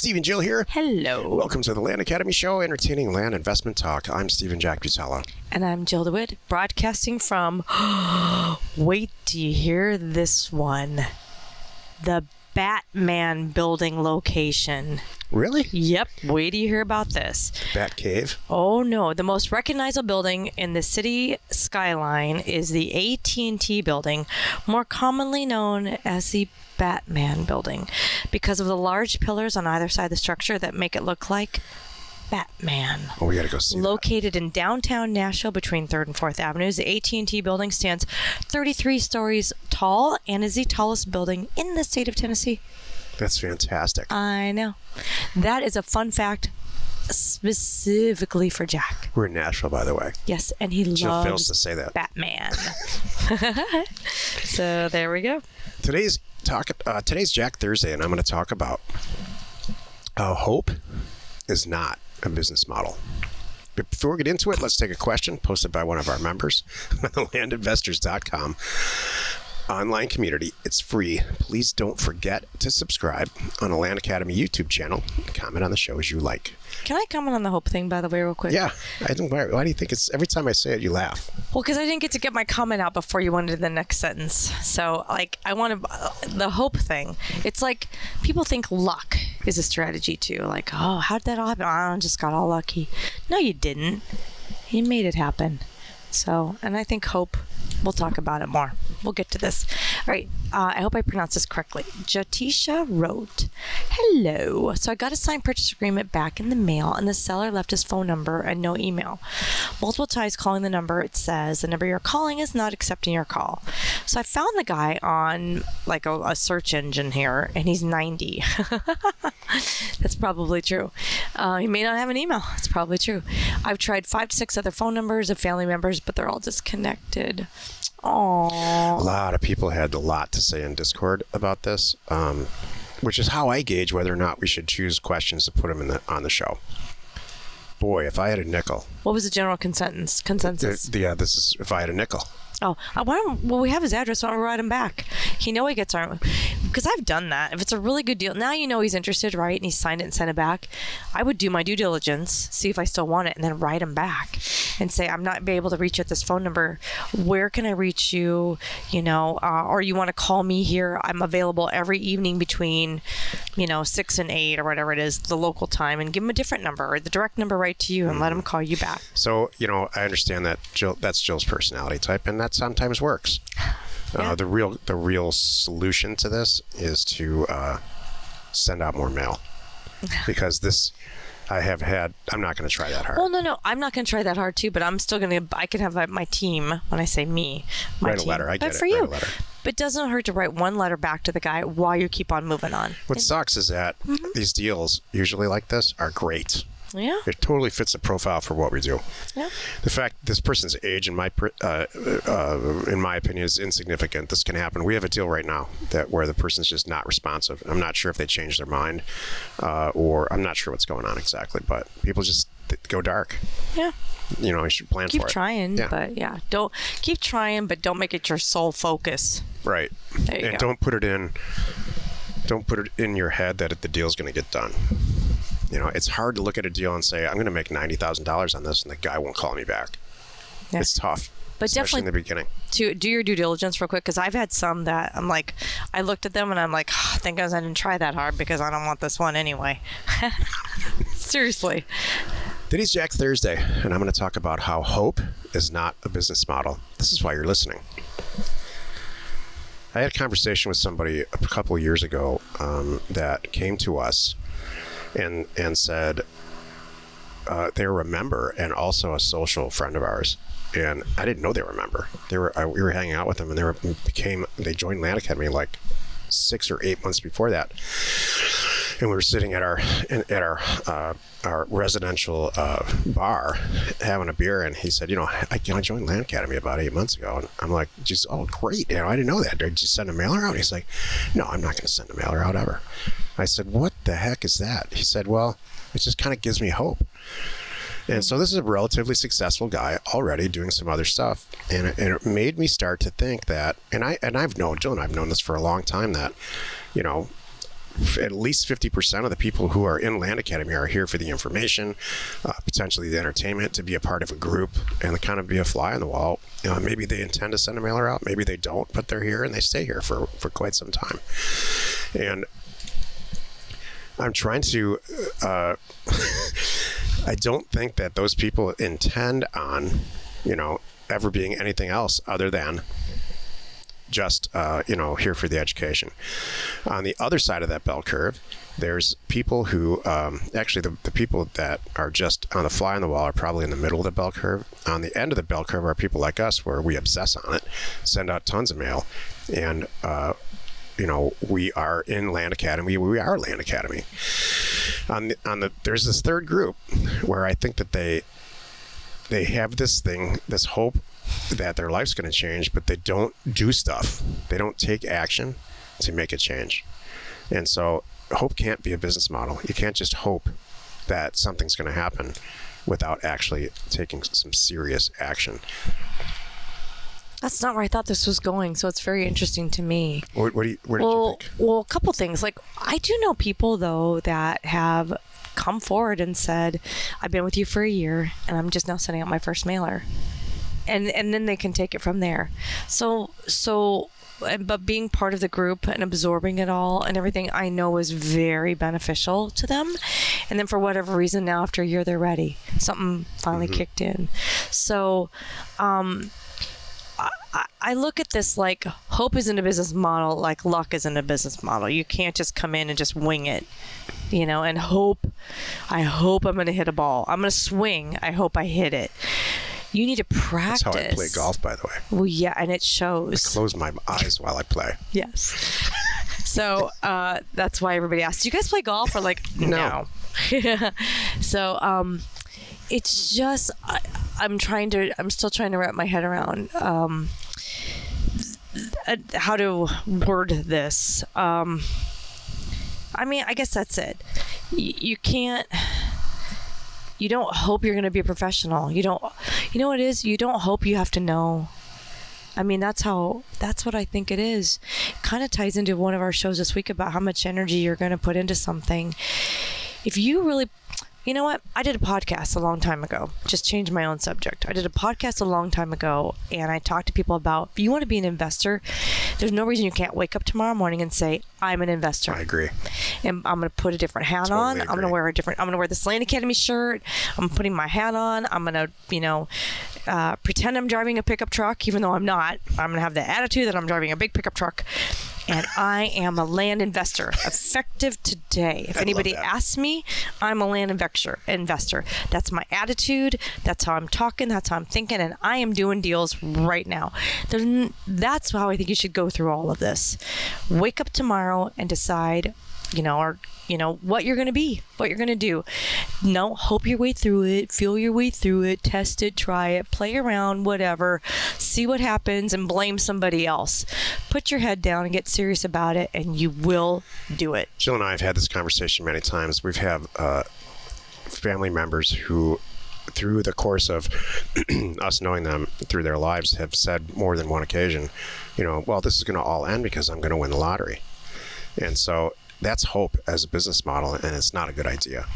Steve and Jill here. Hello. Welcome to the Land Academy Show, entertaining land investment talk. I'm Stephen Jack Butala. And I'm Jill DeWitt, broadcasting from. Wait, do you hear this one? The Batman building location. Really? Yep. Wait do you hear about this? Bat Cave? Oh no, the most recognizable building in the city skyline is the AT&T building, more commonly known as the Batman building, because of the large pillars on either side of the structure that make it look like Batman. Oh, we got to go see that. Located in downtown Nashville between 3rd and 4th Avenues, the AT&T building stands 33 stories tall and is the tallest building in the state of Tennessee. That's fantastic. I know. That is a fun fact specifically for Jack. We're in Nashville, by the way. Yes, and he Jill fails loves to say that. Batman. so there we go. Today's talk. Uh, today's Jack Thursday, and I'm going to talk about how hope is not a business model. But before we get into it, let's take a question posted by one of our members on the landinvestors.com online community. It's free. Please don't forget to subscribe on the Land Academy YouTube channel. Comment on the show as you like. Can I comment on the hope thing, by the way, real quick? Yeah, I don't. Why, why do you think it's every time I say it, you laugh? Well, because I didn't get to get my comment out before you went into the next sentence. So, like, I want to, uh, the hope thing. It's like people think luck is a strategy too. Like, oh, how did that all happen? Oh, I just got all lucky. No, you didn't. You made it happen. So, and I think hope, we'll talk about it more. We'll get to this. All right. Uh, I hope I pronounced this correctly. Jatisha wrote, Hello. So I got a signed purchase agreement back in the mail, and the seller left his phone number and no email. Multiple times calling the number, it says the number you're calling is not accepting your call. So I found the guy on like a, a search engine here, and he's 90. That's probably true. Uh, he may not have an email. That's probably true. I've tried five to six other phone numbers of family members, but they're all disconnected. Aww. A lot of people had a lot to say in Discord about this, um, which is how I gauge whether or not we should choose questions to put them in the, on the show. Boy, if I had a nickel, What was the general consensus? Consensus. the, yeah, this is if I had a nickel. Oh, uh, why don't, well, we have his address. Why don't we write him back? He know he gets our because I've done that. If it's a really good deal, now you know he's interested, right? And he signed it and sent it back. I would do my due diligence, see if I still want it, and then write him back and say I'm not be able to reach you at this phone number. Where can I reach you? You know, uh, or you want to call me here? I'm available every evening between, you know, six and eight or whatever it is, the local time, and give him a different number or the direct number right to you, and let him call you back. So you know, I understand that Jill. That's Jill's personality type, and that sometimes works. Yeah. Uh, the real the real solution to this is to uh, send out more mail because this I have had. I'm not going to try that hard. Well, no, no, I'm not going to try that hard too, but I'm still going to. I can have uh, my team. When I say me, my Write a letter, I but get it, for write a you, letter. but it doesn't hurt to write one letter back to the guy while you keep on moving on. what sucks is that Mm-hmm. these deals usually like this are great. Yeah, It totally fits the profile for what we do. yeah. The fact this person's age, in my uh, uh, in my opinion, is insignificant. This can happen. We have a deal right now that where the person's just not responsive. I'm not sure if they changed their mind, uh, or I'm not sure what's going on exactly. But people just go dark. Yeah, You know, you should plan keep for it. Keep trying, Yeah. but yeah, don't keep trying, but don't make it your sole focus. Right. And go. don't put it in. Don't put it in your head that the deal's going to get done. You know, it's hard to look at a deal and say, "I'm going to make ninety thousand dollars on this," and the guy won't call me back. Yeah. It's tough, But especially in the beginning. To do your due diligence real quick, because I've had some that I'm like, I looked at them and I'm like, "Ah, thank God I didn't try that hard because I don't want this one anyway. Seriously. Today's Jack Thursday, and I'm going to talk about how hope is not a business model. This is why you're listening. I had a conversation with somebody a couple of years ago um, that came to us and and said uh, they were a member and also a social friend of ours. And I didn't know they were a member. They were I, we were hanging out with them, and they were became they joined Land Academy like six or eight months before that and we were sitting at our at our uh, our residential uh, bar having a beer, and he said, "You know, I, I joined Land Academy about eight months ago." And I'm like, "Just oh, great! You know, I didn't know that. Did you send a mailer out?" And He's like, "No, I'm not going to send a mailer out ever." I said, "What the heck is that?" He said, "Well, it just kind of gives me hope." And so this is a relatively successful guy already doing some other stuff, and it, and it made me start to think that, and I and I've known Jill and I've known this for a long time that, you know, f- at least 50% of the people who are in Land Academy are here for the information, uh, potentially the entertainment, to be a part of a group and to kind of be a fly on the wall. Uh, maybe they intend to send a mailer out, maybe they don't, but they're here and they stay here for, for quite some time. And I'm trying to. Uh, I don't think that those people intend on, you know, ever being anything else other than just uh, you know here for the education. On the other side of that bell curve, there's people who um, actually the, the people that are just on the fly on the wall are probably in the middle of the bell curve. On the end of the bell curve are people like us where we obsess on it, send out tons of mail, and uh, you know we are in Land Academy. We are Land Academy. On the, on the there's this third group where I think that they they have this thing, this hope that their life's going to change, but they don't do stuff. They don't take action to make a change. And so hope can't be a business model. You can't just hope that something's going to happen without actually taking some serious action. That's not where I thought this was going, so it's very interesting to me. What, what do you, where did well, you think? well, a couple things. Like I do know people though that have come forward and said, "I've been with you for a year, and I'm just now sending out my first mailer," and and then they can take it from there. So so. But being part of the group and absorbing it all and everything, I know is very beneficial to them. And then for whatever reason, now after a year, they're ready. Something finally mm-hmm. kicked in. So, I, I look at this like hope isn't a business model, like luck isn't a business model. You can't just come in and just wing it, you know, and hope. I hope I'm going to hit a ball. I'm going to swing. I hope I hit it. You need to practice. That's how I play golf, by the way. Well, yeah, and it shows. Close my eyes while I play. Yes. So uh, that's why everybody asks, "Do you guys play golf?" Or like, no. so um, it's just I, I'm trying to. I'm still trying to wrap my head around um, uh, how to word this. Um, I mean, I guess that's it. Y- you can't. You don't hope you're going to be a professional. You don't. You know what it is? You don't hope you have to know. I mean, that's how, that's what I think it is. Kind of ties into one of our shows this week about how much energy you're going to put into something. If you really, you know what? I did a podcast a long time ago, just changed my own subject. I did a podcast a long time ago and I talked to people about if you want to be an investor, there's no reason you can't wake up tomorrow morning and say, I'm an investor I agree. and I'm going to put a different hat Totally on. I'm going to wear a different. I'm going to wear this Land Academy shirt. I'm putting my hat on. I'm going to, you know, uh, pretend I'm driving a pickup truck, even though I'm not. I'm going to have the attitude that I'm driving a big pickup truck, and I am a land investor, effective today. If love anybody asks me, I'm a land investor. Investor. That's my attitude. That's how I'm talking. That's how I'm thinking, and I am doing deals right now. There's, n- that's how I think you should go through all of this. Wake up tomorrow and decide you know, or you know what you're going to be, what you're going to do. No, hope your way through it, feel your way through it, test it, try it, play around, whatever, see what happens, and blame somebody else. Put your head down and get serious about it, and you will do it. Jill and I have had this conversation many times. We've had uh, family members who, through the course of us knowing them through their lives, have said more than one occasion, you know, well, this is going to all end because I'm going to win the lottery. And so that's hope as a business model, and it's not a good idea.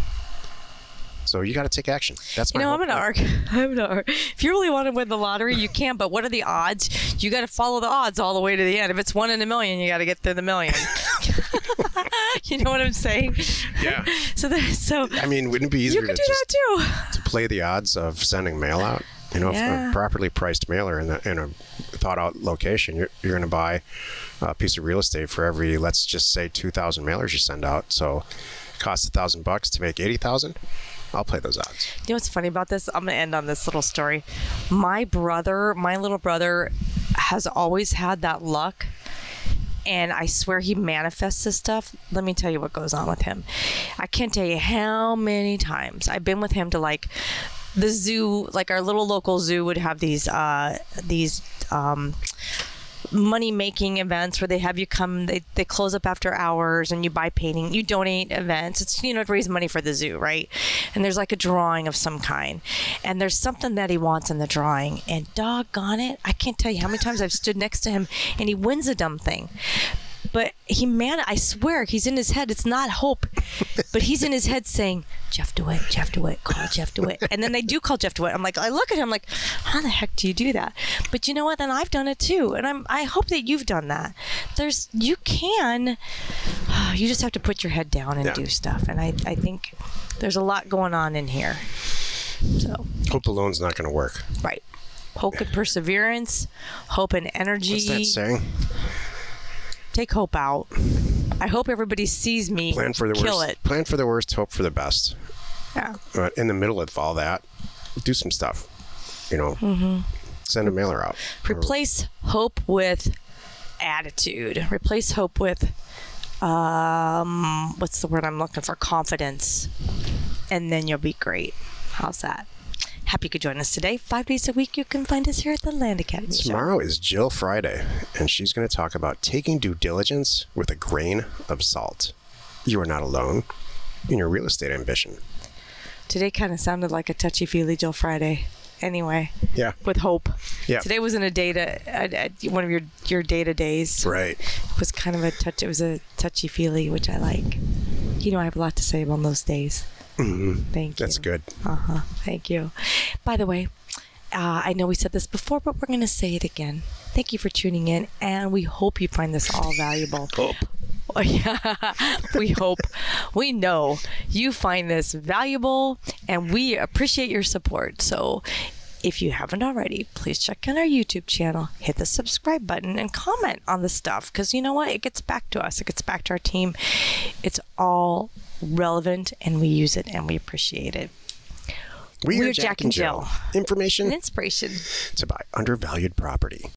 So you got to take action. That's You know, I'm gonna argue. I'm gonna. argue. If you really want to win the lottery, you can. But what are the odds? You got to follow the odds all the way to the end. If it's one in a million, you got to get to the million. you know what I'm saying? Yeah. So, that, so I mean, wouldn't it be you easier could to do just that too. to play the odds of sending mail out. You know, if Yeah. a properly priced mailer in, the, in a thought out location, you're, you're going to buy a piece of real estate for every, let's just say, 2,000 mailers you send out. So it costs a thousand bucks to make 80,000. I'll play those odds. You know what's funny about this? I'm gonna end on this little story. My brother, my little brother, has always had that luck. And I swear he manifests this stuff. Let me tell you what goes on with him. I can't tell you how many times I've been with him to like the zoo, like our little local zoo would have these uh these um money making events where they have you come they, they close up after hours and you buy painting you donate events. It's you know to raise money for the zoo right? And there's like a drawing of some kind. And there's something that he wants in the drawing. And doggone it i can't tell you how many times i've stood next to him and he wins a dumb thing But he man, I swear, he's in his head. It's not hope, but he's in his head saying, "Jeff DeWitt, Jeff DeWitt, call Jeff DeWitt." And then they do call Jeff DeWitt. I'm like, I look at him like, how the heck do you do that? But you know what? Then I've done it too, and I'm. I hope that you've done that. There's, you can. You just have to put your head down and Yeah. do stuff. And I, I think there's a lot going on in here. So Hope alone's not going to work. right. Hope and perseverance, hope and energy What's that saying? Take hope out. I hope everybody sees me Plan for the kill worst. it. Plan for the worst. Hope for the best. Yeah. But in the middle of all that, do some stuff. You know, Mm-hmm. send a mailer out. Replace hope with attitude. Replace hope with um what's the word I'm looking for? Confidence. And then you'll be great. How's that? Happy you could join us today. Five days a week you can find us here at the Land Academy. Show. Tomorrow is Jill Friday, and she's going to talk about taking due diligence with a grain of salt. You are not alone in your real estate ambition. Today kind of sounded like a touchy feely Jill Friday. Anyway, Yeah. with hope. Yeah. Today wasn't a data a, a, one of your your data days. Right. It was kind of a touch. It was a touchy feely, which I like. You know, I have a lot to say on those days. Thank you. That's good. Uh huh. Thank you. By the way, uh, I know we said this before, but we're going to say it again. Thank you for tuning in, and we hope you find this all valuable. Hope. Oh, yeah. we hope, we know you find this valuable, and we appreciate your support. So, if you haven't already, please check out our YouTube channel, hit the subscribe button, and comment on the stuff because you know what? It gets back to us, it gets back to our team. It's all relevant, and we use it and we appreciate it. We We're are Jack, and Jill. Information and inspiration. to buy undervalued property.